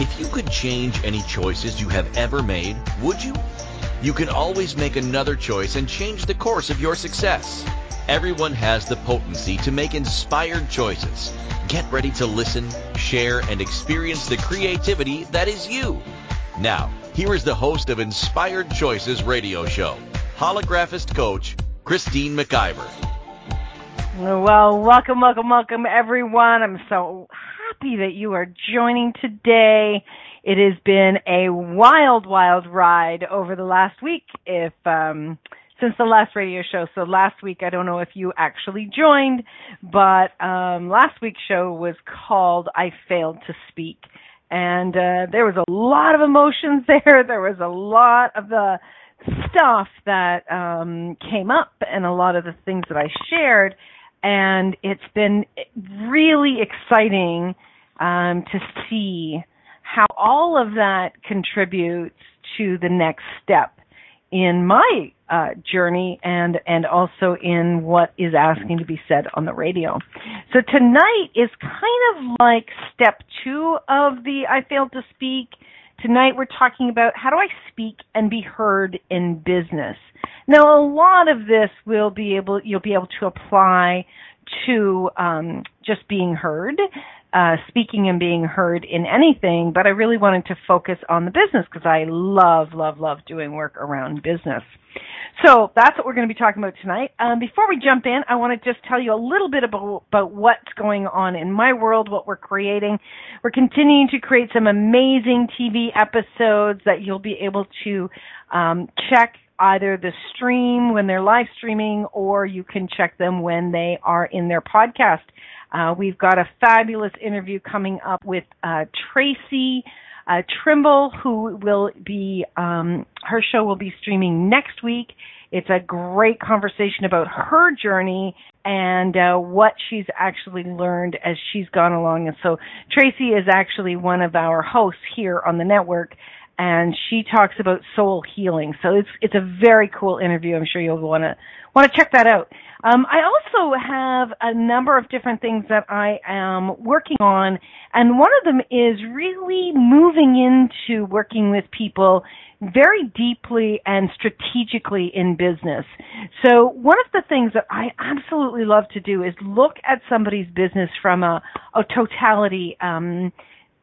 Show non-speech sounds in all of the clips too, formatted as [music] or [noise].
If you could change any choices you have ever made, would you? You can always make another choice and change the course of your success. Everyone has the potency to make inspired choices. Get ready to listen, share, and experience the creativity that is you. Now, here is the host of Inspired Choices radio show, holographist coach Christine McIver. Well, welcome, welcome, welcome, everyone. I'm so happy that you are joining today. It has been a wild, wild ride over the last week. If um, since the last radio show. So last week, I don't know if you actually joined, but um, last week's show was called "I Failed to Speak," and uh, there was a lot of emotions [laughs] there. There was a lot of the stuff that um, came up, and a lot of the things that I shared and it's been really exciting um, to see how all of that contributes to the next step in my uh, journey and and also in what is asking to be said on the radio. So tonight is kind of like step two of the I failed to speak. Tonight we're talking about how do I speak and be heard in business. Now, a lot of this will be able you'll be able to apply to um, just being heard, uh, speaking and being heard in anything. But I really wanted to focus on the business because I love, love, love doing work around business. So that's what we're going to be talking about tonight. Um, before we jump in, I want to just tell you a little bit about, about what's going on in my world, what we're creating. We're continuing to create some amazing TV episodes that you'll be able to um, check either the stream when they're live streaming or you can check them when they are in their podcast. Uh, we've got a fabulous interview coming up with uh, Tracy uh, Trimble, who will be, um, her show will be streaming next week. It's a great conversation about her journey and uh, what she's actually learned as she's gone along. And so Tracy is actually one of our hosts here on the network and she talks about soul healing. So it's it's a very cool interview. I'm sure you'll want to want to check that out. Um, I also have a number of different things that I am working on, and one of them is really moving into working with people very deeply and strategically in business. So one of the things that I absolutely love to do is look at somebody's business from a, a totality um,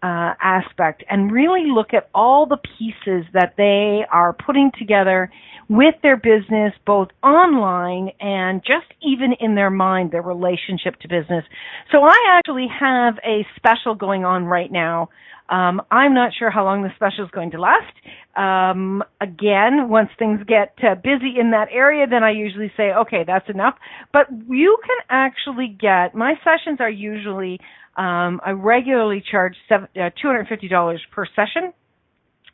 uh, aspect and really look at all the pieces that they are putting together with their business, both online and just even in their mind, their relationship to business. So I actually have a special going on right now. Um, I'm not sure how long the special is going to last. Um, again, once things get uh, busy in that area, then I usually say, okay, that's enough. But you can actually get, my sessions are usually um, I regularly charge seven, uh, $250 per session.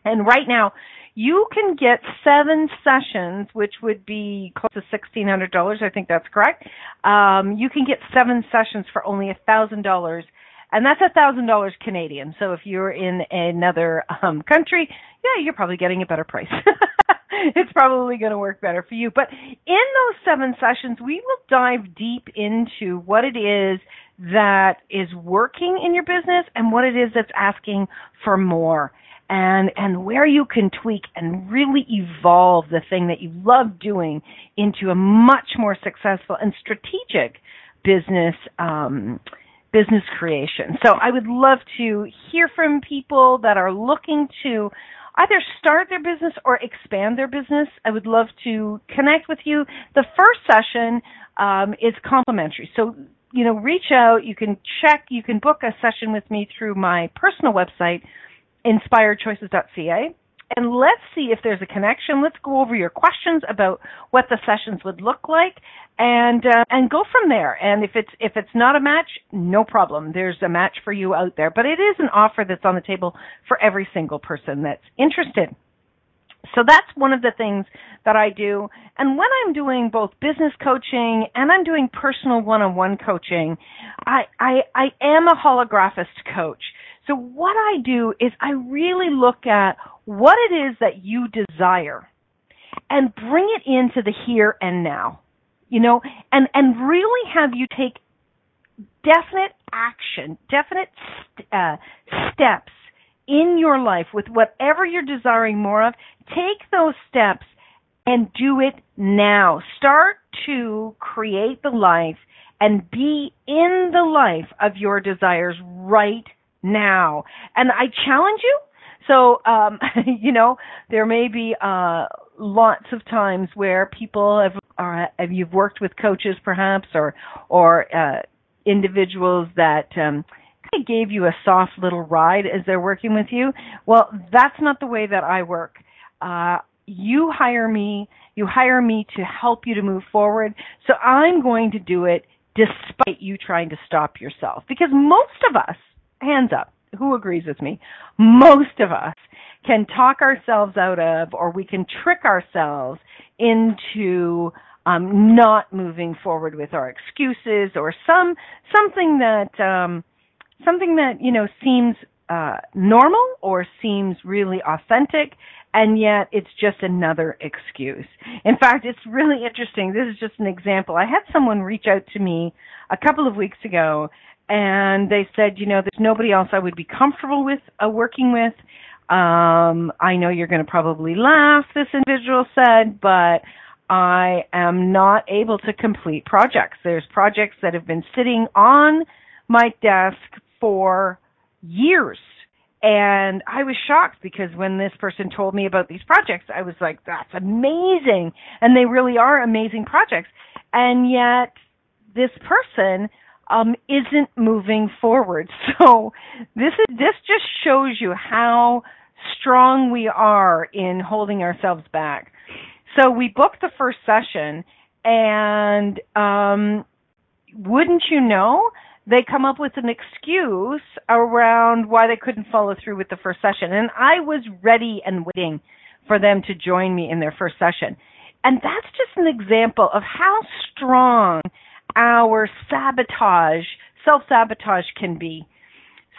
And right now, you can get seven sessions, which would be close to $1,600. I think that's correct. Um, you can get seven sessions for only $1,000 and that's thousand dollars Canadian. So if you're in another um, country, yeah, you're probably getting a better price. [laughs] it's probably going to work better for you. But in those seven sessions, we will dive deep into what it is that is working in your business and what it is that's asking for more and and where you can tweak and really evolve the thing that you love doing into a much more successful and strategic business um, business creation. So I would love to hear from people that are looking to either start their business or expand their business. I would love to connect with you. The first session um, is complimentary. So you know, reach out. You can check. You can book a session with me through my personal website, inspiredchoices.ca. And let's see if there's a connection. Let's go over your questions about what the sessions would look like, and uh, and go from there. And if it's if it's not a match, no problem. There's a match for you out there. But it is an offer that's on the table for every single person that's interested. So that's one of the things that I do. And when I'm doing both business coaching and I'm doing personal one-on-one coaching, I, I, I am a holographist coach. So what I do is I really look at what it is that you desire and bring it into the here and now. You know, and, and really have you take definite action, definite st- uh, steps in your life with whatever you're desiring more of, take those steps and do it now. Start to create the life and be in the life of your desires right now. And I challenge you. So, um, [laughs] you know, there may be, uh, lots of times where people have, are, have you've worked with coaches perhaps or, or, uh, individuals that, um, of gave you a soft little ride as they're working with you. Well, that's not the way that I work. Uh, you hire me, you hire me to help you to move forward. So I'm going to do it despite you trying to stop yourself. Because most of us, hands up, who agrees with me? Most of us can talk ourselves out of, or we can trick ourselves into um, not moving forward with our excuses or some something that um, something that you know seems uh, normal or seems really authentic, and yet it's just another excuse. In fact, it's really interesting. This is just an example. I had someone reach out to me a couple of weeks ago, and they said, you know, there's nobody else I would be comfortable with uh, working with. Um, I know you're going to probably laugh, this individual said, but I am not able to complete projects. There's projects that have been sitting on my desk for years. And I was shocked because when this person told me about these projects, I was like, that's amazing. And they really are amazing projects. And yet this person um, isn't moving forward. [laughs] So this is this just shows you how strong we are in holding ourselves back. So we booked the first session, and um, wouldn't you know, they come up with an excuse around why they couldn't follow through with the first session. And I was ready and waiting for them to join me in their first session. And that's just an example of how strong our sabotage, self sabotage can be.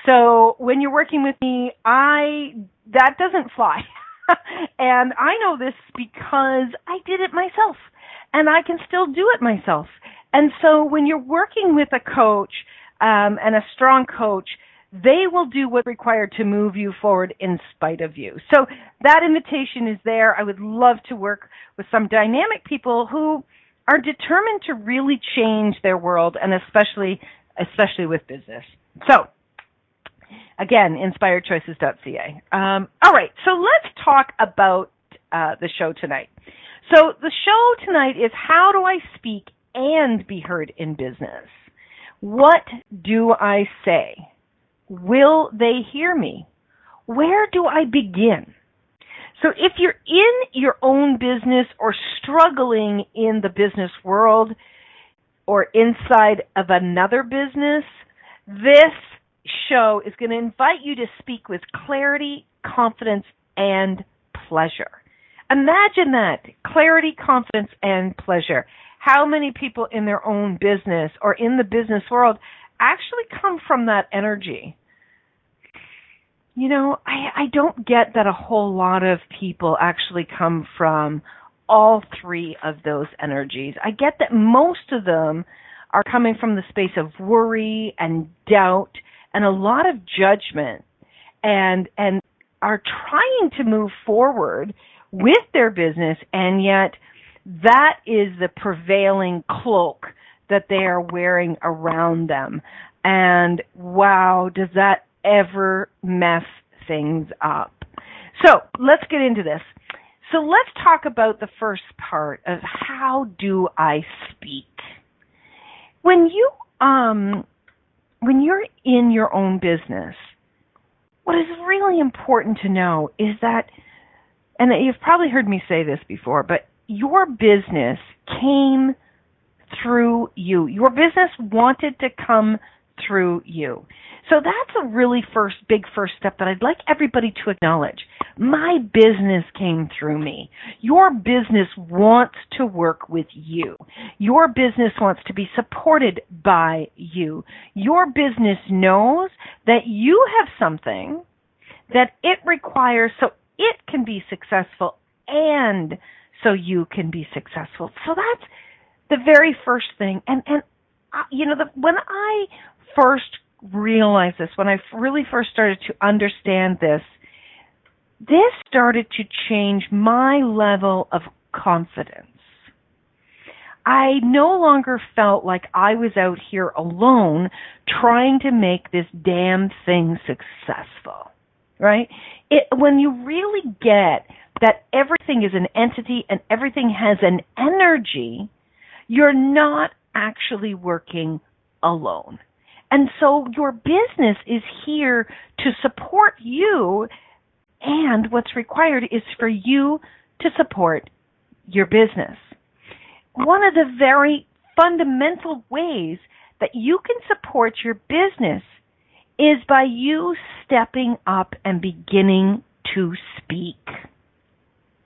So when you're working with me, I, that doesn't fly. [laughs] and I know this because I did it myself and I can still do it myself. And so when you're working with a coach, um, and a strong coach, they will do what's required to move you forward in spite of you. So that invitation is there. I would love to work with some dynamic people who are determined to really change their world and especially especially with business. So again, inspiredchoices.ca. Um, all right, so let's talk about uh, the show tonight. So the show tonight is how do I speak and be heard in business? What do I say? Will they hear me? Where do I begin? So if you're in your own business or struggling in the business world or inside of another business, this show is going to invite you to speak with clarity, confidence, and pleasure. Imagine that clarity, confidence, and pleasure how many people in their own business or in the business world actually come from that energy? You know, I, I don't get that a whole lot of people actually come from all three of those energies. I get that most of them are coming from the space of worry and doubt and a lot of judgment and and are trying to move forward with their business and yet that is the prevailing cloak that they are wearing around them. And wow, does that ever mess things up? So let's get into this. So let's talk about the first part of how do I speak. When you um when you're in your own business, what is really important to know is that and you've probably heard me say this before, but your business came through you. Your business wanted to come through you. So that's a really first big first step that I'd like everybody to acknowledge. My business came through me. Your business wants to work with you. Your business wants to be supported by you. Your business knows that you have something that it requires so it can be successful and so you can be successful. So that's the very first thing. And and uh, you know, the, when I first realized this, when I really first started to understand this, this started to change my level of confidence. I no longer felt like I was out here alone trying to make this damn thing successful. Right? It, when you really get that everything is an entity and everything has an energy, you're not actually working alone. And so your business is here to support you and what's required is for you to support your business. One of the very fundamental ways that you can support your business is by you stepping up and beginning to speak.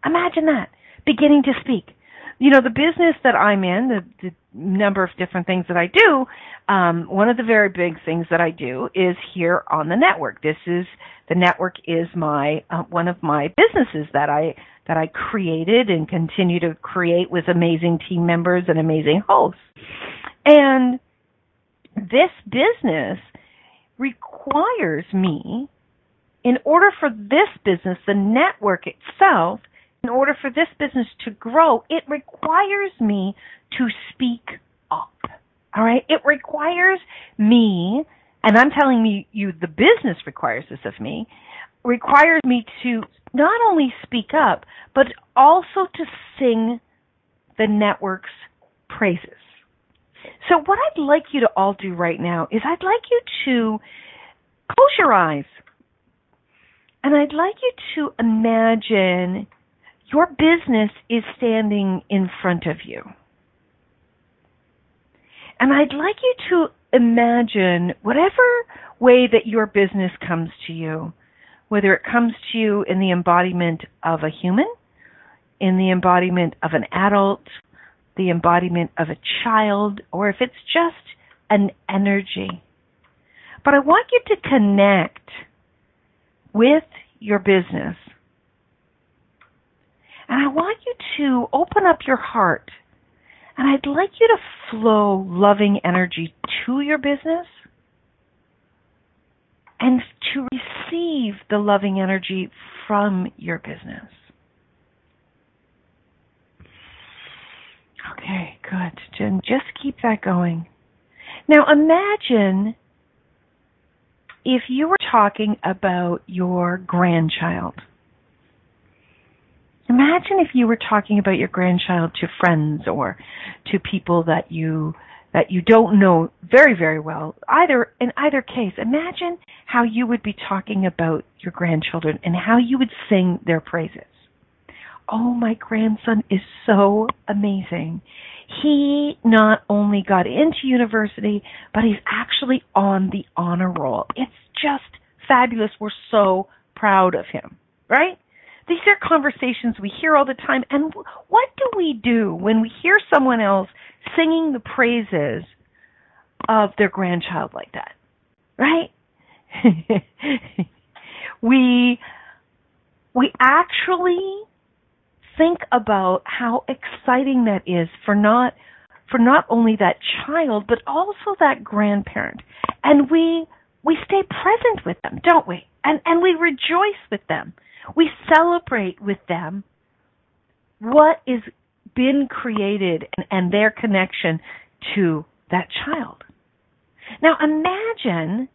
Imagine that. Beginning to speak. You know, the business that I'm in, the, the number of different things that I do, um, one of the very big things that I do is here on the network. This is the network is my uh, one of my businesses that I that I created and continue to create with amazing team members and amazing hosts. And this business requires me in order for this business, the network itself, in order for this business to grow, it requires me to speak up. All right? It requires me, and I'm telling me you the business requires this of me, requires me to not only speak up, but also to sing the network's praises. So what I'd like you to all do right now is I'd like you to close your eyes. And I'd like you to imagine your business is standing in front of you. And I'd like you to imagine whatever way that your business comes to you, whether it comes to you in the embodiment of a human, in the embodiment of an adult, the embodiment of a child, or if it's just an energy. But I want you to connect with your business and I want you to open up your heart. And I'd like you to flow loving energy to your business and to receive the loving energy from your business. Okay, good. Jen, just keep that going. Now imagine if you were talking about your grandchild Imagine if you were talking about your grandchild to friends or to people that you that you don't know very very well. Either in either case, imagine how you would be talking about your grandchildren and how you would sing their praises. Oh, my grandson is so amazing. He not only got into university, but he's actually on the honor roll. It's just fabulous. We're so proud of him, right? These are conversations we hear all the time. And what do we do when we hear someone else singing the praises of their grandchild like that? Right? [laughs] we we actually think about how exciting that is for not for not only that child but also that grandparent and we we stay present with them don't we and and we rejoice with them we celebrate with them what is been created and, and their connection to that child. Now imagine,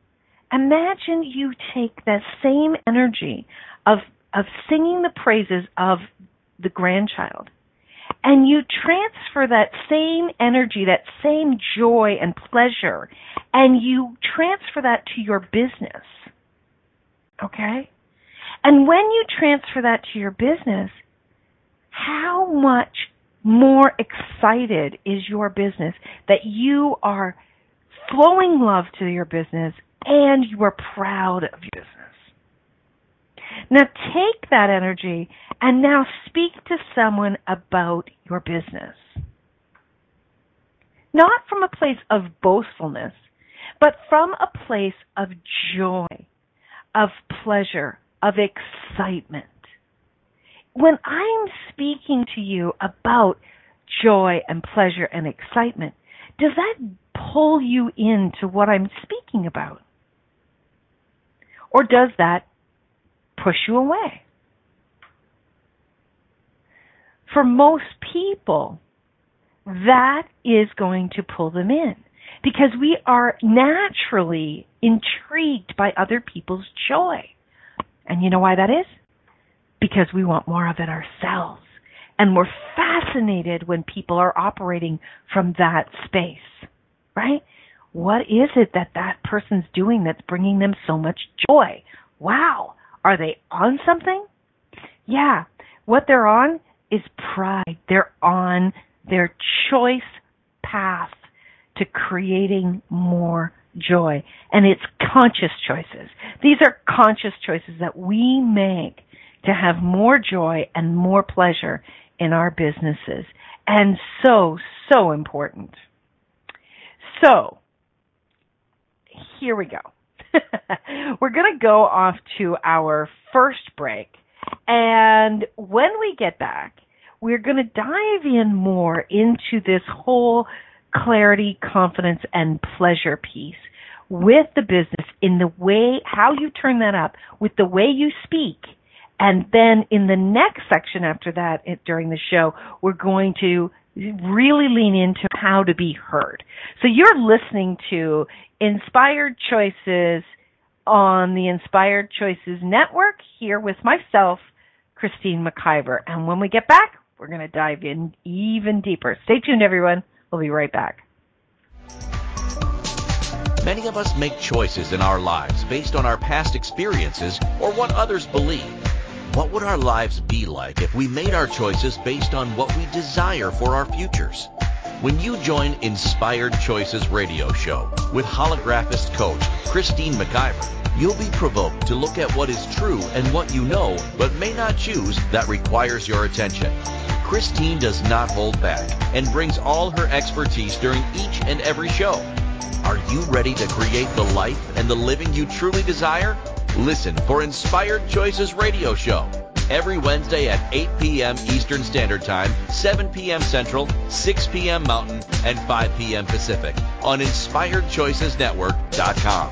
imagine you take that same energy of, of singing the praises of the grandchild and you transfer that same energy, that same joy and pleasure, and you transfer that to your business. Okay? And when you transfer that to your business, how much more excited is your business that you are flowing love to your business and you are proud of your business. Now take that energy and now speak to someone about your business. Not from a place of boastfulness, but from a place of joy, of pleasure, of excitement. When I'm speaking to you about joy and pleasure and excitement, does that pull you into what I'm speaking about? Or does that push you away? For most people, that is going to pull them in because we are naturally intrigued by other people's joy. And you know why that is? Because we want more of it ourselves. And we're fascinated when people are operating from that space, right? What is it that that person's doing that's bringing them so much joy? Wow. Are they on something? Yeah. What they're on is pride. They're on their choice path to creating more joy. And it's conscious choices. These are conscious choices that we make to have more joy and more pleasure in our businesses. And so, so important. So, here we go. [laughs] We're going to go off to our first break. And when we get back, we're going to dive in more into this whole clarity, confidence, and pleasure piece with the business in the way, how you turn that up with the way you speak. And then in the next section after that, it, during the show, we're going to really lean into how to be heard. So you're listening to Inspired Choices on the Inspired Choices Network here with myself, Christine McIver. And when we get back, we're going to dive in even deeper. Stay tuned, everyone. We'll be right back. Many of us make choices in our lives based on our past experiences or what others believe. What would our lives be like if we made our choices based on what we desire for our futures? When you join Inspired Choices Radio Show with holographist coach Christine McIver, you'll be provoked to look at what is true and what you know but may not choose that requires your attention. Christine does not hold back and brings all her expertise during each and every show. Are you ready to create the life and the living you truly desire? Listen for Inspired Choices Radio Show every Wednesday at 8 p.m. Eastern Standard Time, 7 p.m. Central, 6 p.m. Mountain, and 5 p.m. Pacific on InspiredChoicesNetwork.com.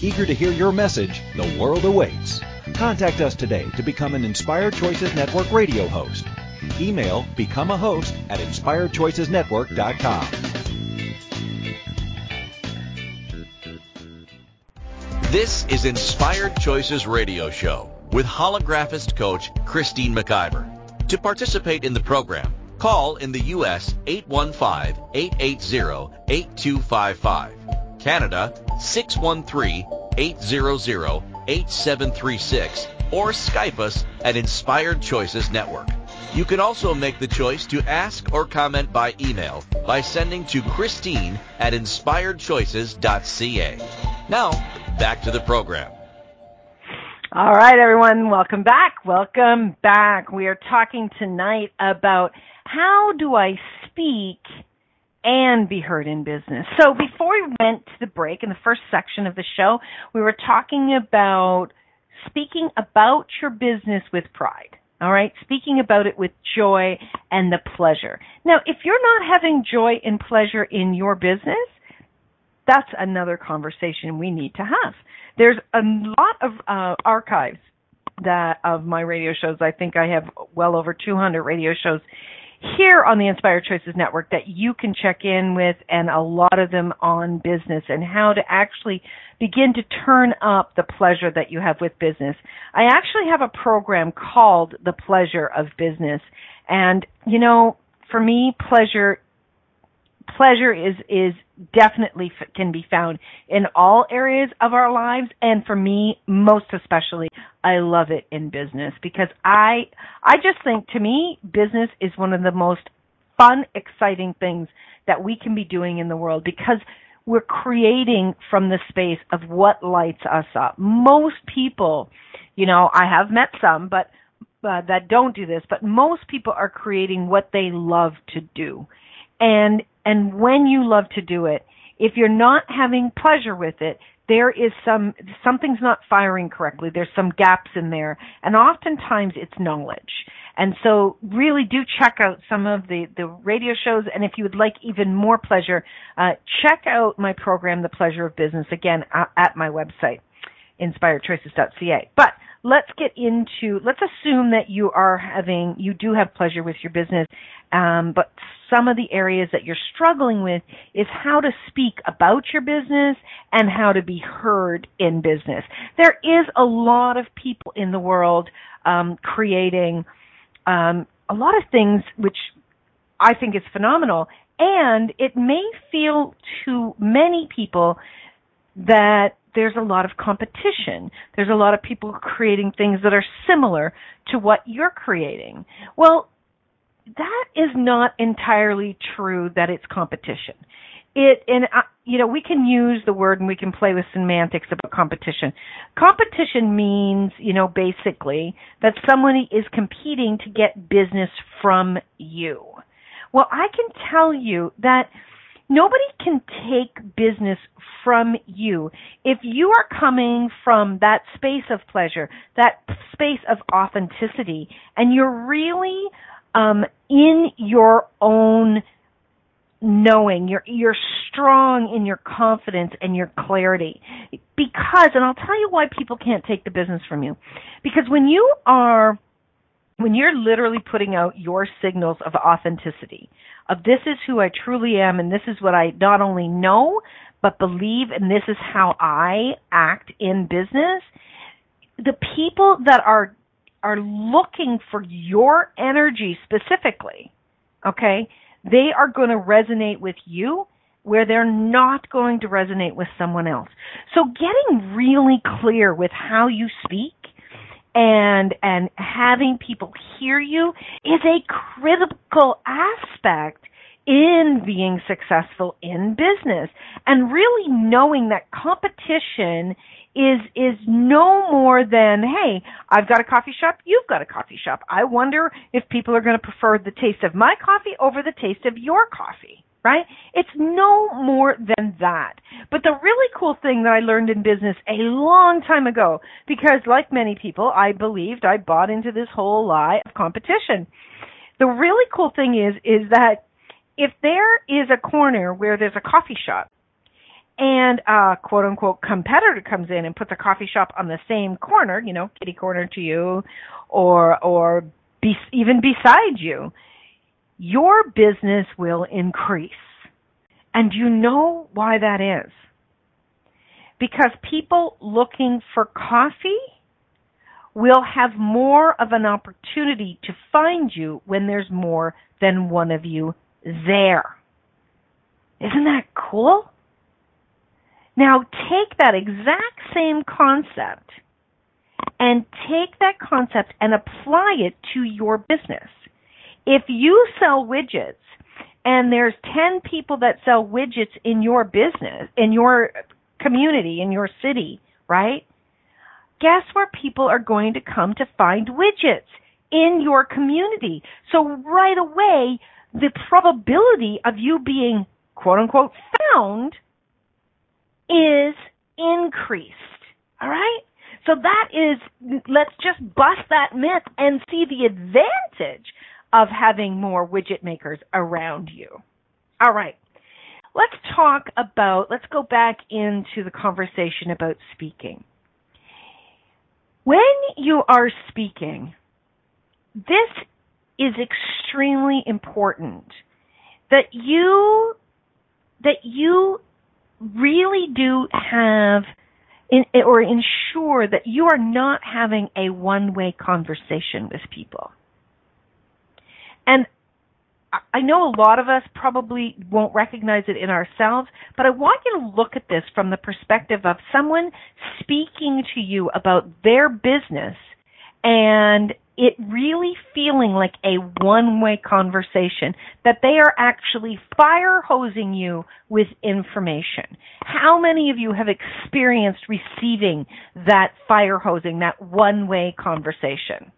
Eager to hear your message, the world awaits. Contact us today to become an Inspired Choices Network radio host. Email become a host at inspiredchoicesnetwork.com. This is Inspired Choices Radio Show with holographist coach Christine McIver. To participate in the program, call in the U.S. 815-880-8255. Canada 613-800-8736 or Skype us at Inspired Choices Network. You can also make the choice to ask or comment by email by sending to Christine at inspiredchoices.ca. Now, back to the program. All right, everyone, welcome back. Welcome back. We are talking tonight about how do I speak and be heard in business. So before we went to the break in the first section of the show, we were talking about speaking about your business with pride. All right, speaking about it with joy and the pleasure. Now, if you're not having joy and pleasure in your business, that's another conversation we need to have. There's a lot of uh, archives that of my radio shows. I think I have well over 200 radio shows here on the Inspired Choices Network that you can check in with, and a lot of them on business and how to actually begin to turn up the pleasure that you have with business. I actually have a program called The Pleasure of Business. And, you know, for me, pleasure pleasure is is definitely f- can be found in all areas of our lives and for me most especially I love it in business because I I just think to me business is one of the most fun exciting things that we can be doing in the world because we're creating from the space of what lights us up. Most people, you know, I have met some, but uh, that don't do this, but most people are creating what they love to do. And and when you love to do it, if you're not having pleasure with it, there is some something's not firing correctly. There's some gaps in there, and oftentimes it's knowledge. And so really do check out some of the, the radio shows. And if you would like even more pleasure, uh, check out my program, The Pleasure of Business, again, at my website, inspiredchoices.ca. But let's get into, let's assume that you are having, you do have pleasure with your business, um, but some of the areas that you're struggling with is how to speak about your business and how to be heard in business. There is a lot of people in the world um, creating um, a lot of things which I think is phenomenal, and it may feel to many people that there's a lot of competition. There's a lot of people creating things that are similar to what you're creating. Well, that is not entirely true that it's competition. It and uh, you know we can use the word and we can play with semantics about competition. Competition means you know basically that somebody is competing to get business from you. Well, I can tell you that nobody can take business from you if you are coming from that space of pleasure, that space of authenticity, and you're really um, in your own knowing you're you're strong in your confidence and your clarity. Because and I'll tell you why people can't take the business from you. Because when you are when you're literally putting out your signals of authenticity of this is who I truly am and this is what I not only know but believe and this is how I act in business the people that are are looking for your energy specifically, okay, they are going to resonate with you where they're not going to resonate with someone else. So getting really clear with how you speak and and having people hear you is a critical aspect in being successful in business and really knowing that competition is is no more than hey i've got a coffee shop you've got a coffee shop. I wonder if people are going to prefer the taste of my coffee over the taste of your coffee right? It's no more than that. But the really cool thing that i learned in business a long time ago because like many people i believed i bought into this whole lie of competition. The really cool thing is is that if there is a corner where there's a coffee shop and a quote unquote competitor comes in and puts a coffee shop on the same corner, you know, kitty corner to you, or or be, even beside you, your business will increase. And you know why that is? Because people looking for coffee will have more of an opportunity to find you when there's more than one of you there. Isn't that cool? Now take that exact same concept and take that concept and apply it to your business. If you sell widgets and there's 10 people that sell widgets in your business, in your community, in your city, right? Guess where people are going to come to find widgets? In your community. So right away, the probability of you being quote unquote found is increased. All right? So that is, let's just bust that myth and see the advantage of having more widget makers around you. All right. Let's talk about, let's go back into the conversation about speaking. When you are speaking, this is extremely important that you that you really do have in, or ensure that you are not having a one-way conversation with people. And I know a lot of us probably won't recognize it in ourselves, but I want you to look at this from the perspective of someone speaking to you about their business and it really feeling like a one way conversation, that they are actually fire hosing you with information. How many of you have experienced receiving that fire hosing, that one way conversation?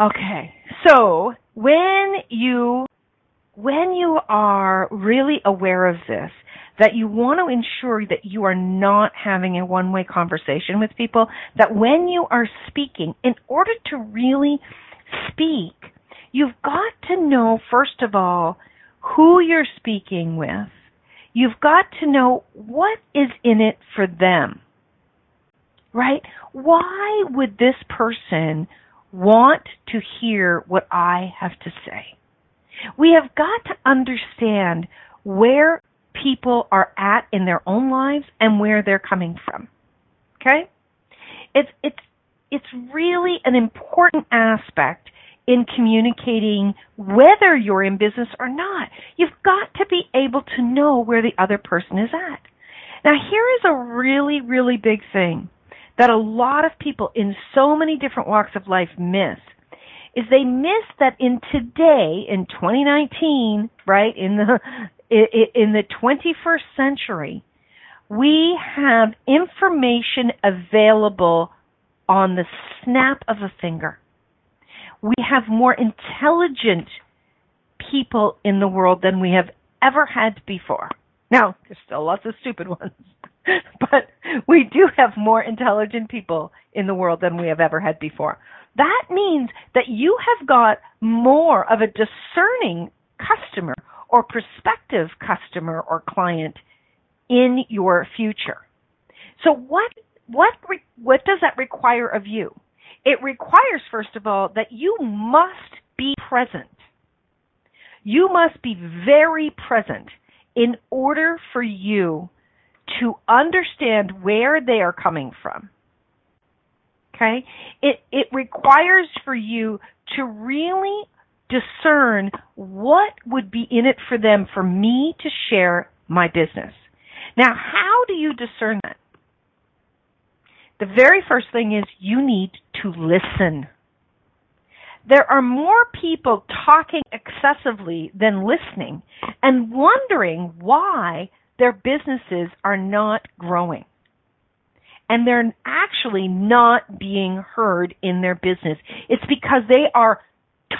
Okay, so when you when you are really aware of this, that you want to ensure that you are not having a one way conversation with people, that when you are speaking, in order to really speak, you've got to know, first of all, who you're speaking with. You've got to know what is in it for them. Right? Why would this person want to hear what I have to say? We have got to understand where people are at in their own lives and where they're coming from. Okay? It's it's it's really an important aspect in communicating whether you're in business or not. You've got to be able to know where the other person is at. Now here is a really really big thing that a lot of people in so many different walks of life miss is they miss that in today in 2019 right in the in the 21st century, we have information available on the snap of a finger. We have more intelligent people in the world than we have ever had before. Now, there's still lots of stupid [laughs] ones, but we do have more intelligent people in the world than we have ever had before. That means that you have got more of a discerning customer or prospective customer or client in your future. So what what what does that require of you? It requires first of all that you must be present. You must be very present in order for you to understand where they are coming from. Okay? It it requires for you to really discern what would be in it for them for me to share my business. Now, how do you discern that? The very first thing is you need to listen. There are more people talking excessively than listening and wondering why their businesses are not growing. And they're actually not being heard in their business. It's because they are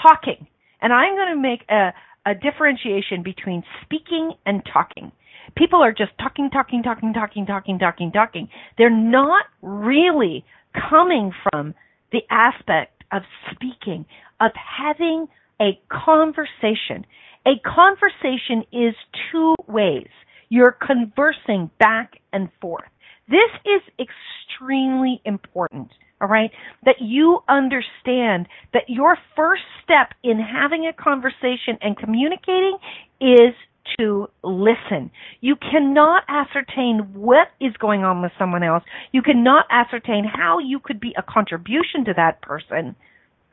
talking and I'm going to make a, a differentiation between speaking and talking. People are just talking, talking, talking, talking, talking, talking, talking. They're not really coming from the aspect of speaking, of having a conversation. A conversation is two ways. You're conversing back and forth. This is extremely important all right? That you understand that your first step in having a conversation and communicating is to listen. You cannot ascertain what is going on with someone else. You cannot ascertain how you could be a contribution to that person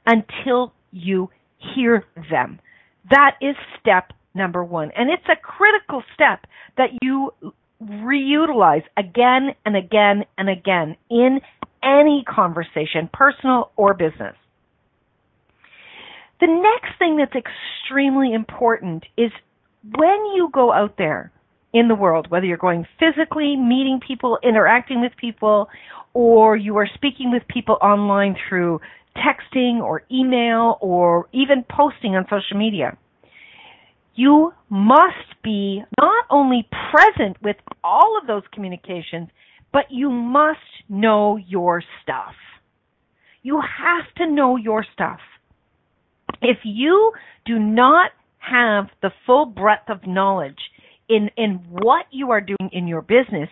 until you hear them. That is step number one. And it's a critical step that you reutilize again and again and again in any conversation, personal or business. The next thing that's extremely important is when you go out there in the world, whether you're going physically, meeting people, interacting with people, or you are speaking with people online through texting or email or even posting on social media, you must be not only present with all of those communications, but you must know your stuff. You have to know your stuff. If you do not have the full breadth of knowledge in, in what you are doing in your business,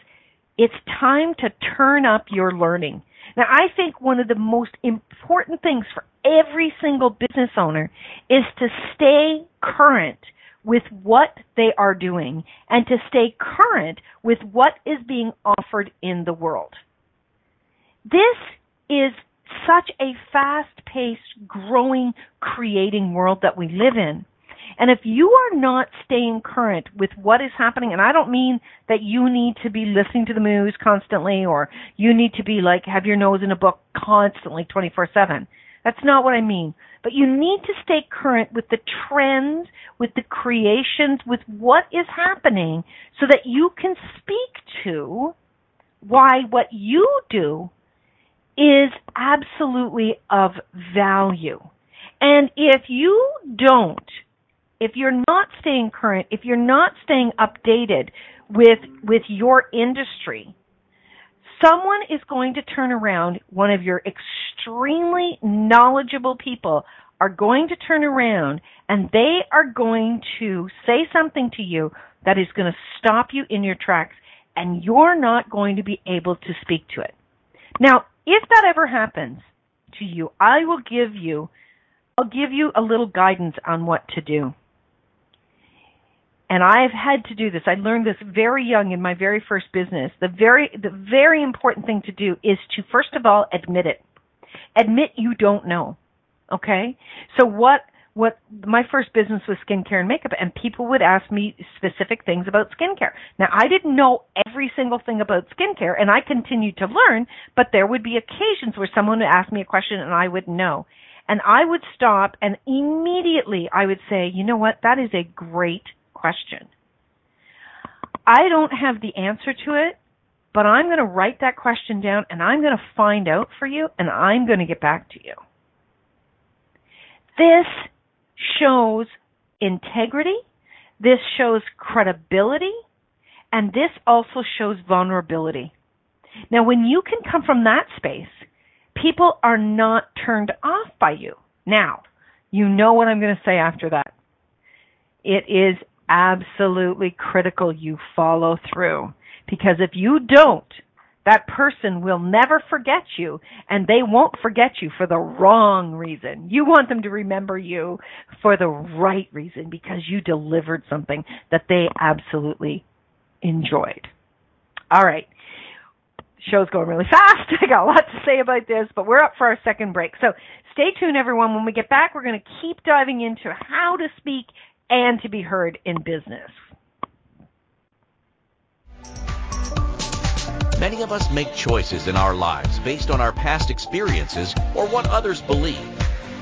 it's time to turn up your learning. Now, I think one of the most important things for every single business owner is to stay current with what they are doing and to stay current with what is being offered in the world. This is such a fast paced, growing, creating world that we live in. And if you are not staying current with what is happening, and I don't mean that you need to be listening to the news constantly or you need to be like have your nose in a book constantly 24/7. That's not what I mean. But you need to stay current with the trends, with the creations, with what is happening so that you can speak to why what you do is absolutely of value. And if you don't, if you're not staying current, if you're not staying updated with, with your industry, someone is going to turn around, one of your extremely knowledgeable people are going to turn around and they are going to say something to you that is going to stop you in your tracks and you're not going to be able to speak to it. Now, if that ever happens to you, I will give you I'll give you a little guidance on what to do. And I've had to do this. I learned this very young in my very first business. The very the very important thing to do is to first of all admit it. Admit you don't know. Okay? So what what my first business was skincare and makeup and people would ask me specific things about skincare. Now I didn't know every single thing about skincare and I continued to learn, but there would be occasions where someone would ask me a question and I wouldn't know. And I would stop and immediately I would say, you know what, that is a great question. I don't have the answer to it, but I'm going to write that question down and I'm going to find out for you and I'm going to get back to you. This shows integrity, this shows credibility, and this also shows vulnerability. Now, when you can come from that space, people are not turned off by you. Now, you know what I'm going to say after that. It is absolutely critical you follow through because if you don't, that person will never forget you and they won't forget you for the wrong reason. You want them to remember you for the right reason because you delivered something that they absolutely enjoyed. All right. Show's going really [laughs] fast. I got a lot to say about this, but we're up for our second break. So stay tuned everyone. When we get back, we're going to keep diving into how to speak and to be heard in business. Many of us make choices in our lives based on our past experiences or what others believe.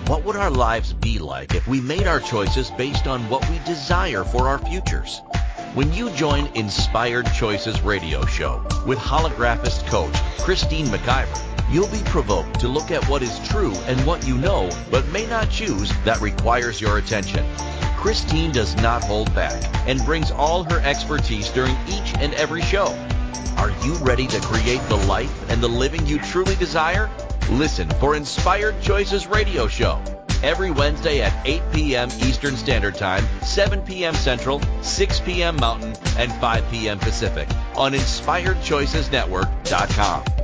What would our lives be like if we made our choices based on what we desire for our futures? When you join Inspired Choices radio show with holographist coach Christine McIver, you'll be provoked to look at what is true and what you know but may not choose that requires your attention. Christine does not hold back and brings all her expertise during each and every show are you ready to create the life and the living you truly desire? Listen for Inspired Choices Radio Show every Wednesday at 8 p.m. Eastern Standard Time, 7 p.m. Central, 6 p.m. Mountain, and 5 p.m. Pacific on InspiredChoicesNetwork.com.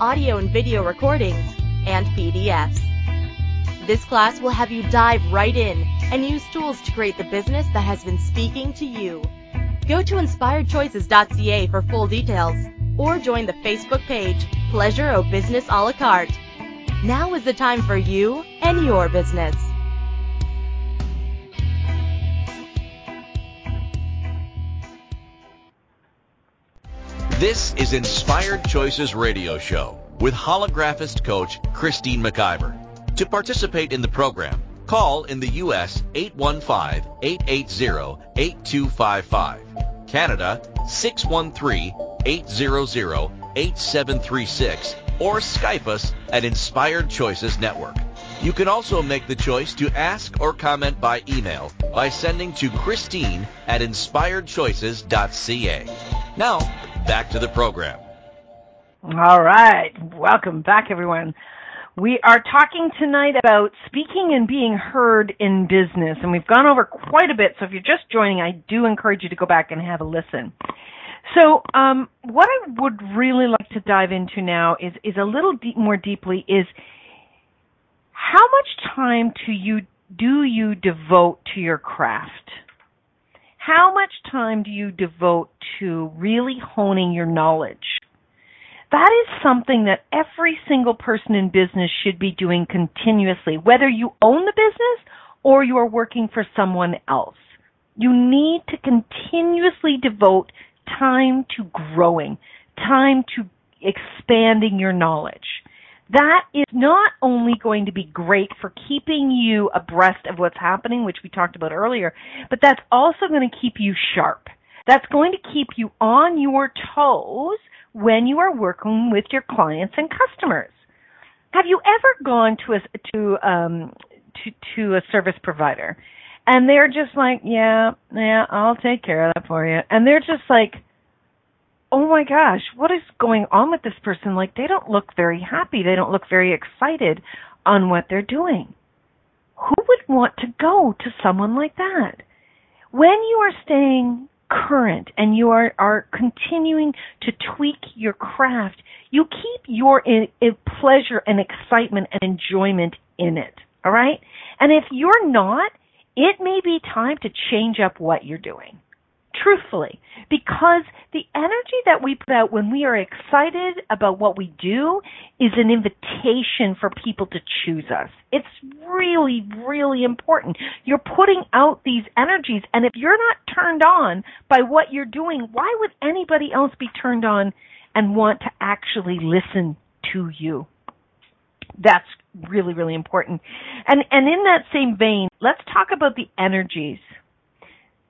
audio and video recordings, and PDFs. This class will have you dive right in and use tools to create the business that has been speaking to you. Go to inspiredchoices.ca for full details or join the Facebook page Pleasure O Business a la carte. Now is the time for you and your business. This is Inspired Choices Radio Show with holographist coach Christine McIver. To participate in the program, call in the U.S. 815-880-8255, Canada 613-800-8736, or Skype us at Inspired Choices Network. You can also make the choice to ask or comment by email by sending to Christine at inspiredchoices.ca. Now, back to the program. All right. Welcome back, everyone. We are talking tonight about speaking and being heard in business, and we've gone over quite a bit. So if you're just joining, I do encourage you to go back and have a listen. So, um, what I would really like to dive into now is is a little deep, more deeply is how much time to you do you devote to your craft? How much time do you devote to really honing your knowledge? That is something that every single person in business should be doing continuously, whether you own the business or you are working for someone else. You need to continuously devote time to growing, time to expanding your knowledge. That is not only going to be great for keeping you abreast of what's happening, which we talked about earlier, but that's also going to keep you sharp. That's going to keep you on your toes when you are working with your clients and customers. Have you ever gone to a to um to to a service provider and they're just like, "Yeah, yeah, I'll take care of that for you." And they're just like, "Oh my gosh, what is going on with this person? Like they don't look very happy. They don't look very excited on what they're doing." Who would want to go to someone like that? When you are staying current and you are, are continuing to tweak your craft, you keep your in, in pleasure and excitement and enjoyment in it. All right? And if you're not, it may be time to change up what you're doing truthfully because the energy that we put out when we are excited about what we do is an invitation for people to choose us. It's really, really important. You're putting out these energies and if you're not turned on by what you're doing, why would anybody else be turned on and want to actually listen to you? That's really, really important. And, and in that same vein, let's talk about the energies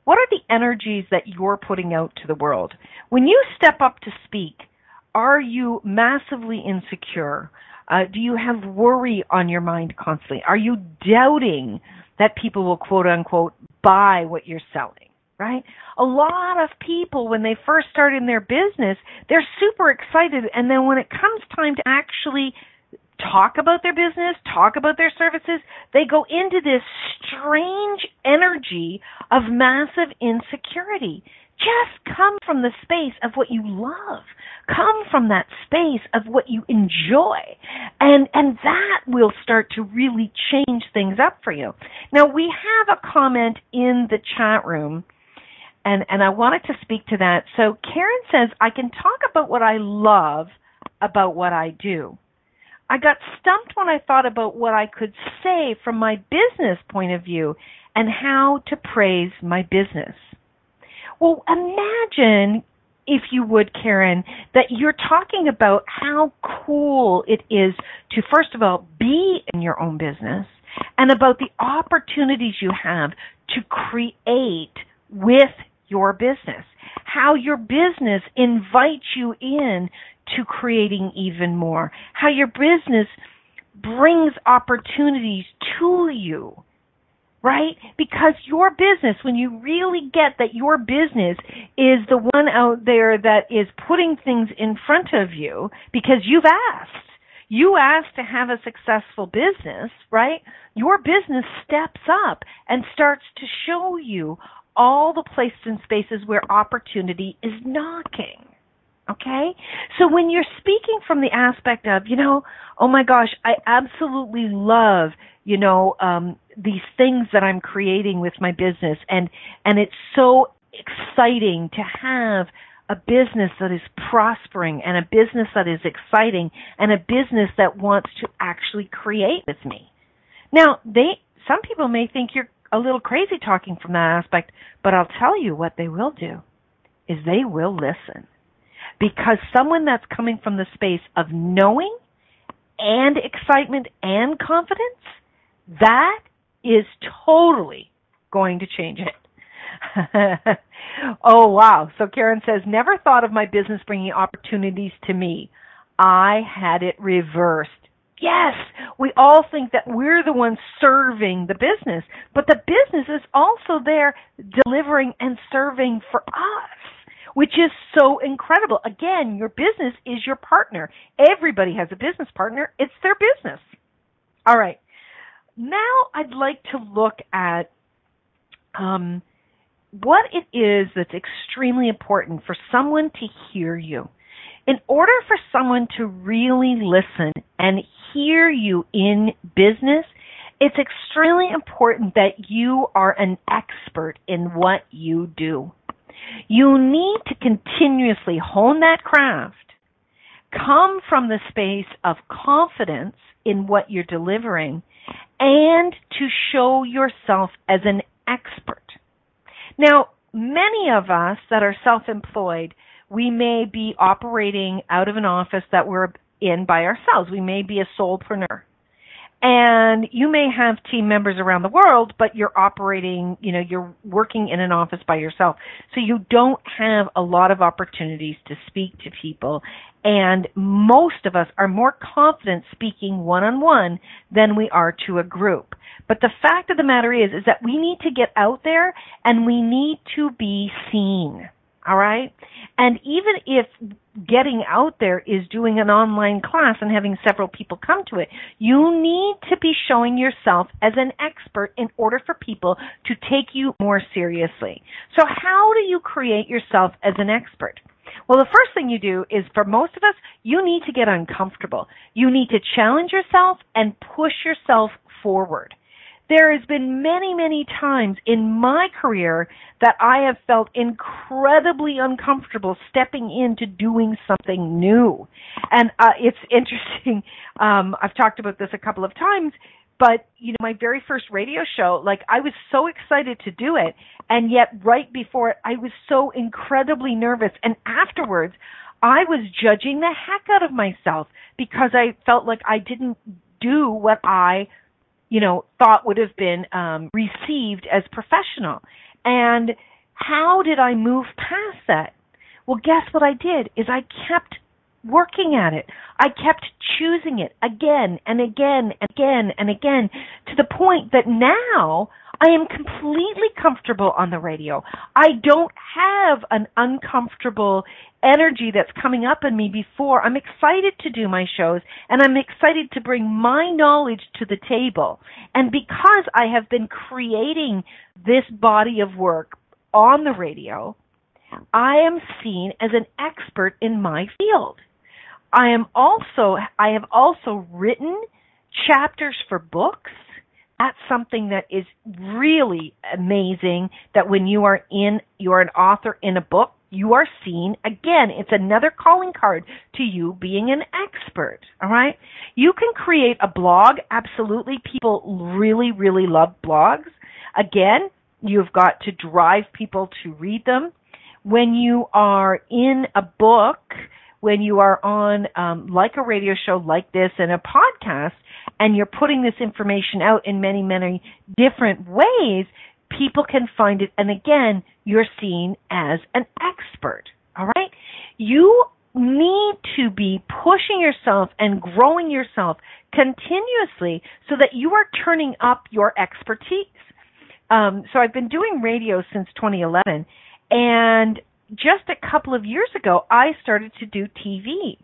what are the energies that you're putting out to the world? When you step up to speak, are you massively insecure? Uh, do you have worry on your mind constantly? Are you doubting that people will quote unquote buy what you're selling? Right? A lot of people, when they first start in their business, they're super excited. And then when it comes time to actually talk about their business, talk about their services, they go into this strange energy of massive insecurity. Just come from the space of what you love. Come from that space of what you enjoy. And, and that will start to really change things up for you. Now we have a comment in the chat room and, and I wanted to speak to that. So Karen says, I can talk about what I love about what I do. I got stumped when I thought about what I could say from my business point of view and how to praise my business. Well, imagine if you would, Karen, that you're talking about how cool it is to, first of all, be in your own business and about the opportunities you have to create with your business. How your business invites you in to creating even more. How your business brings opportunities to you. Right? Because your business, when you really get that your business is the one out there that is putting things in front of you because you've asked. You asked to have a successful business, right? Your business steps up and starts to show you all the places and spaces where opportunity is knocking. Okay? So when you're speaking from the aspect of, you know, oh my gosh, I absolutely love, you know, um, these things that I'm creating with my business and, and it's so exciting to have a business that is prospering and a business that is exciting and a business that wants to actually create with me. Now, they, some people may think you're a little crazy talking from that aspect, but I'll tell you what they will do is they will listen because someone that's coming from the space of knowing and excitement and confidence, that is totally going to change it. [laughs] oh wow. So Karen says, never thought of my business bringing opportunities to me. I had it reversed. Yes, we all think that we're the ones serving the business, but the business is also there delivering and serving for us, which is so incredible. Again, your business is your partner. Everybody has a business partner. It's their business. All right. Now I'd like to look at um, what it is that's extremely important for someone to hear you. In order for someone to really listen and hear you in business, it's extremely important that you are an expert in what you do. You need to continuously hone that craft, come from the space of confidence in what you're delivering, and to show yourself as an expert. Now, many of us that are self-employed, we may be operating out of an office that we're in by ourselves. We may be a solopreneur. And you may have team members around the world, but you're operating, you know, you're working in an office by yourself. So you don't have a lot of opportunities to speak to people. And most of us are more confident speaking one on one than we are to a group. But the fact of the matter is, is that we need to get out there and we need to be seen. All right. And even if getting out there is doing an online class and having several people come to it, you need to be showing yourself as an expert in order for people to take you more seriously. So how do you create yourself as an expert? Well, the first thing you do is for most of us, you need to get uncomfortable. You need to challenge yourself and push yourself forward there has been many, many times in my career that I have felt incredibly uncomfortable stepping into doing something new. And uh, it's [laughs] interesting. Um, I've talked about this a couple of times, but you know, my very first radio show, like I was so excited to do it, and yet right before it, I was so incredibly nervous. And afterwards, I was judging the heck out of myself because I felt like I didn't do what I you know, thought would have been um, received as professional. And how did I move past that? Well, guess what I did is I kept working at it. I kept choosing it again and again and again and again to the point that now I am completely comfortable on the radio. I don't have an uncomfortable energy that's coming up in me before. I'm excited to do my shows and I'm excited to bring my knowledge to the table. And because I have been creating this body of work on the radio, I am seen as an expert in my field. I am also, I have also written chapters for books that's something that is really amazing that when you are in, you're an author in a book, you are seen again. It's another calling card to you being an expert. All right. You can create a blog. Absolutely. People really, really love blogs. Again, you've got to drive people to read them. When you are in a book, when you are on um, like a radio show like this and a podcast, and you're putting this information out in many, many different ways, people can find it. And again, you're seen as an expert. All right. You need to be pushing yourself and growing yourself continuously so that you are turning up your expertise. Um, so I've been doing radio since 2011 and just a couple of years ago, I started to do TV.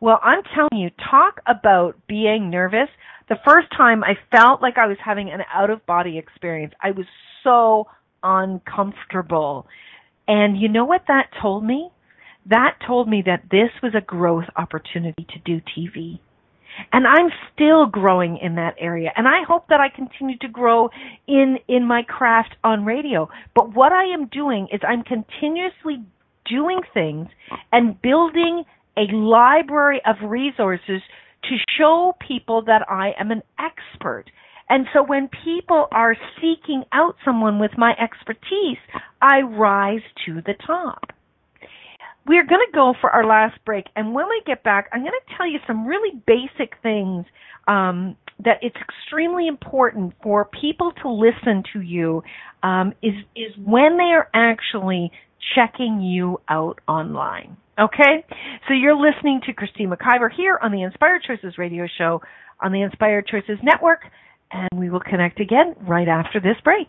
Well, I'm telling you, talk about being nervous. The first time I felt like I was having an out of body experience. I was so uncomfortable. And you know what that told me? That told me that this was a growth opportunity to do TV. And I'm still growing in that area. And I hope that I continue to grow in, in my craft on radio. But what I am doing is I'm continuously doing things and building a library of resources to show people that I am an expert. And so when people are seeking out someone with my expertise, I rise to the top. We're going to go for our last break, and when we get back, I'm going to tell you some really basic things um, that it's extremely important for people to listen to you. Um, is is when they are actually checking you out online. Okay, so you're listening to Christine McIver here on the Inspired Choices Radio Show on the Inspired Choices Network, and we will connect again right after this break.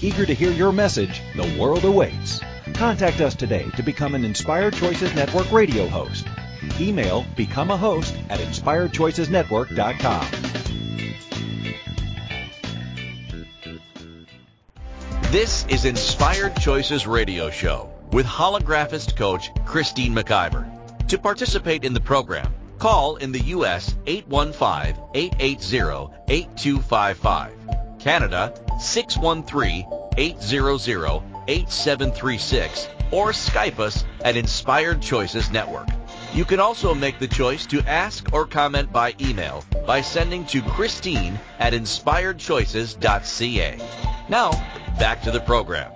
Eager to hear your message, the world awaits. Contact us today to become an Inspired Choices Network radio host. Email become a host at inspiredchoicesnetwork.com. This is Inspired Choices Radio Show with holographist coach Christine McIver. To participate in the program, call in the U.S. 815-880-8255, Canada 613-800-8736, or Skype us at Inspired Choices Network. You can also make the choice to ask or comment by email by sending to Christine at inspiredchoices.ca. Now, back to the program.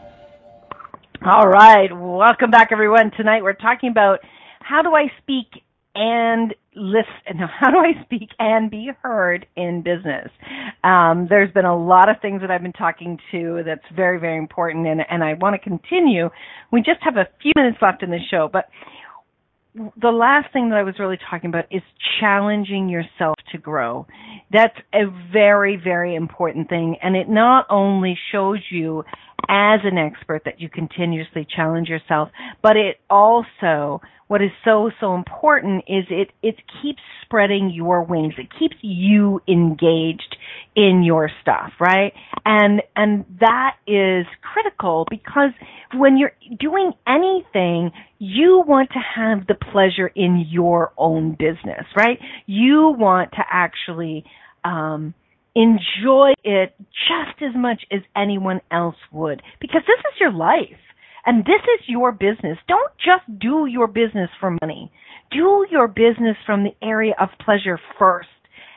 All right. Welcome back, everyone. Tonight we're talking about how do I speak and listen, [laughs] how do I speak and be heard in business? Um, there's been a lot of things that I've been talking to that's very, very important, and, and I want to continue. We just have a few minutes left in the show, but the last thing that I was really talking about is challenging yourself to grow. That's a very, very important thing. And it not only shows you as an expert that you continuously challenge yourself, but it also, what is so, so important is it, it keeps spreading your wings. It keeps you engaged in your stuff, right? And, and that is critical because when you're doing anything, you want to have the pleasure in your own business, right? You want to actually, um, enjoy it just as much as anyone else would because this is your life and this is your business. Don't just do your business for money. Do your business from the area of pleasure first.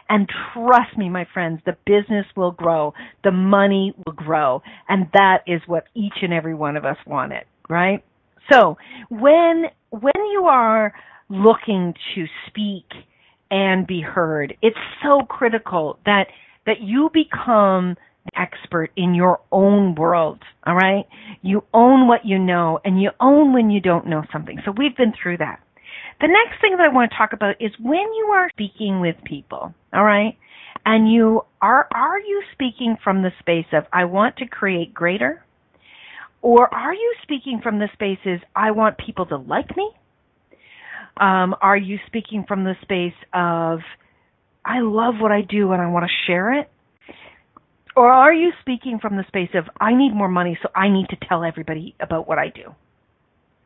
And trust me, my friends, the business will grow. The money will grow. And that is what each and every one of us wanted, right? So when, when you are looking to speak and be heard, it's so critical that that you become an expert in your own world. All right. You own what you know and you own when you don't know something. So we've been through that. The next thing that I want to talk about is when you are speaking with people. All right. And you are, are you speaking from the space of, I want to create greater? Or are you speaking from the spaces, I want people to like me? Um, are you speaking from the space of, I love what I do and I want to share it? Or are you speaking from the space of, I need more money, so I need to tell everybody about what I do?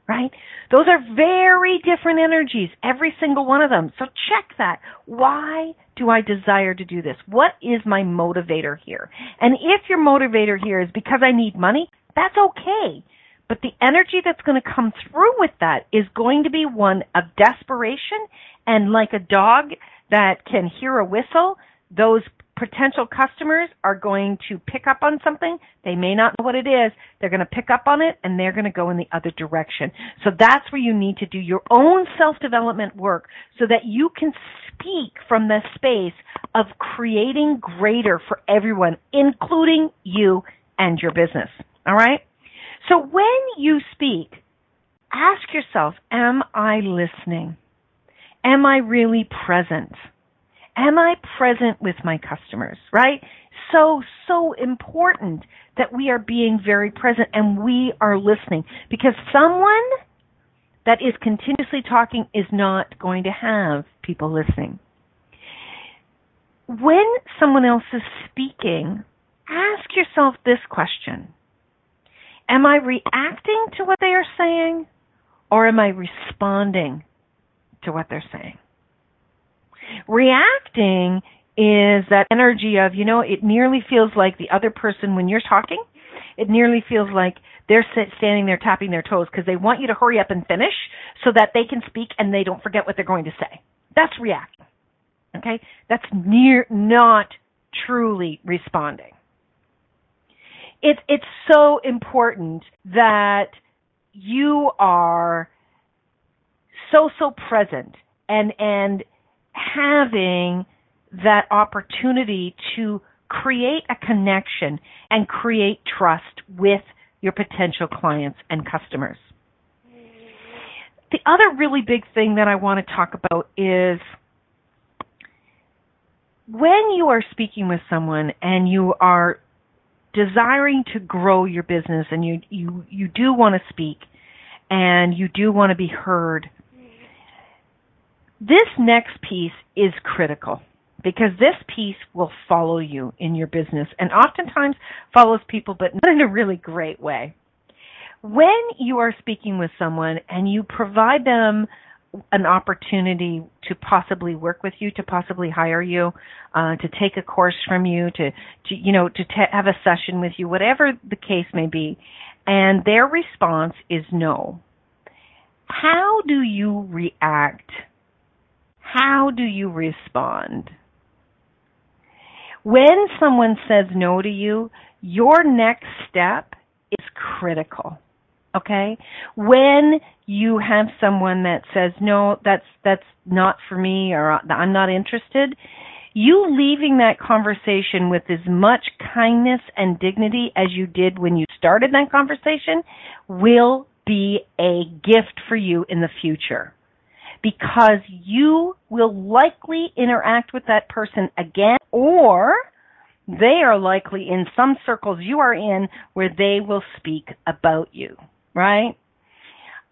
Right? Those are very different energies, every single one of them. So check that. Why do I desire to do this? What is my motivator here? And if your motivator here is because I need money, that's okay. But the energy that's going to come through with that is going to be one of desperation and like a dog that can hear a whistle, those potential customers are going to pick up on something. They may not know what it is. They're going to pick up on it and they're going to go in the other direction. So that's where you need to do your own self-development work so that you can speak from the space of creating greater for everyone, including you and your business. All right? So when you speak, ask yourself, am I listening? Am I really present? Am I present with my customers, right? So, so important that we are being very present and we are listening because someone that is continuously talking is not going to have people listening. When someone else is speaking, ask yourself this question. Am I reacting to what they are saying or am I responding to what they're saying? Reacting is that energy of, you know, it nearly feels like the other person when you're talking, it nearly feels like they're standing there tapping their toes because they want you to hurry up and finish so that they can speak and they don't forget what they're going to say. That's reacting. Okay? That's near not truly responding. It's it's so important that you are so so present and and having that opportunity to create a connection and create trust with your potential clients and customers. The other really big thing that I want to talk about is when you are speaking with someone and you are desiring to grow your business and you you you do want to speak and you do want to be heard this next piece is critical because this piece will follow you in your business and oftentimes follows people, but not in a really great way. When you are speaking with someone and you provide them an opportunity to possibly work with you, to possibly hire you, uh, to take a course from you, to, to you know, to t- have a session with you, whatever the case may be, and their response is no. How do you react how do you respond? When someone says no to you, your next step is critical. Okay? When you have someone that says no, that's that's not for me or uh, I'm not interested, you leaving that conversation with as much kindness and dignity as you did when you started that conversation will be a gift for you in the future because you will likely interact with that person again or they are likely in some circles you are in where they will speak about you, right?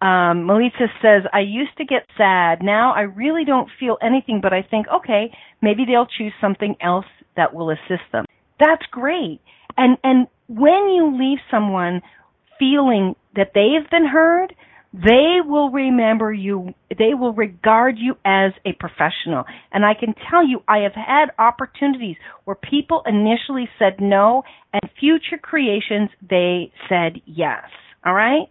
Um, Melissa says, I used to get sad. Now I really don't feel anything, but I think, okay, maybe they'll choose something else that will assist them. That's great. And, and when you leave someone feeling that they've been heard, they will remember you, they will regard you as a professional. And I can tell you, I have had opportunities where people initially said no, and future creations, they said yes. All right?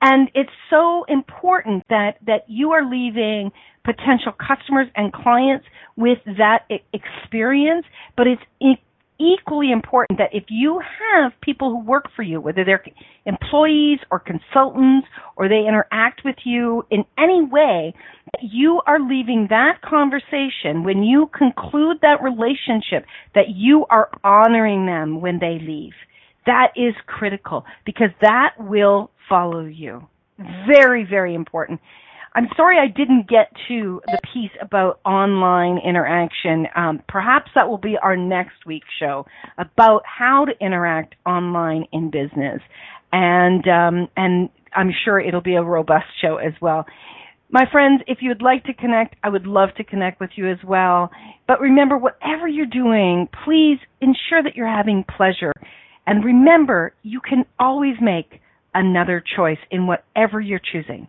And it's so important that, that you are leaving potential customers and clients with that experience, but it's equally important that if you have people who work for you, whether they're employees or consultants or they interact with you in any way, that you are leaving that conversation when you conclude that relationship that you are honoring them when they leave. That is critical because that will follow you. Very, very important. I'm sorry I didn't get to the piece about online interaction. Um, perhaps that will be our next week's show about how to interact online in business, and um, and I'm sure it'll be a robust show as well. My friends, if you'd like to connect, I would love to connect with you as well. But remember, whatever you're doing, please ensure that you're having pleasure. And remember, you can always make another choice in whatever you're choosing.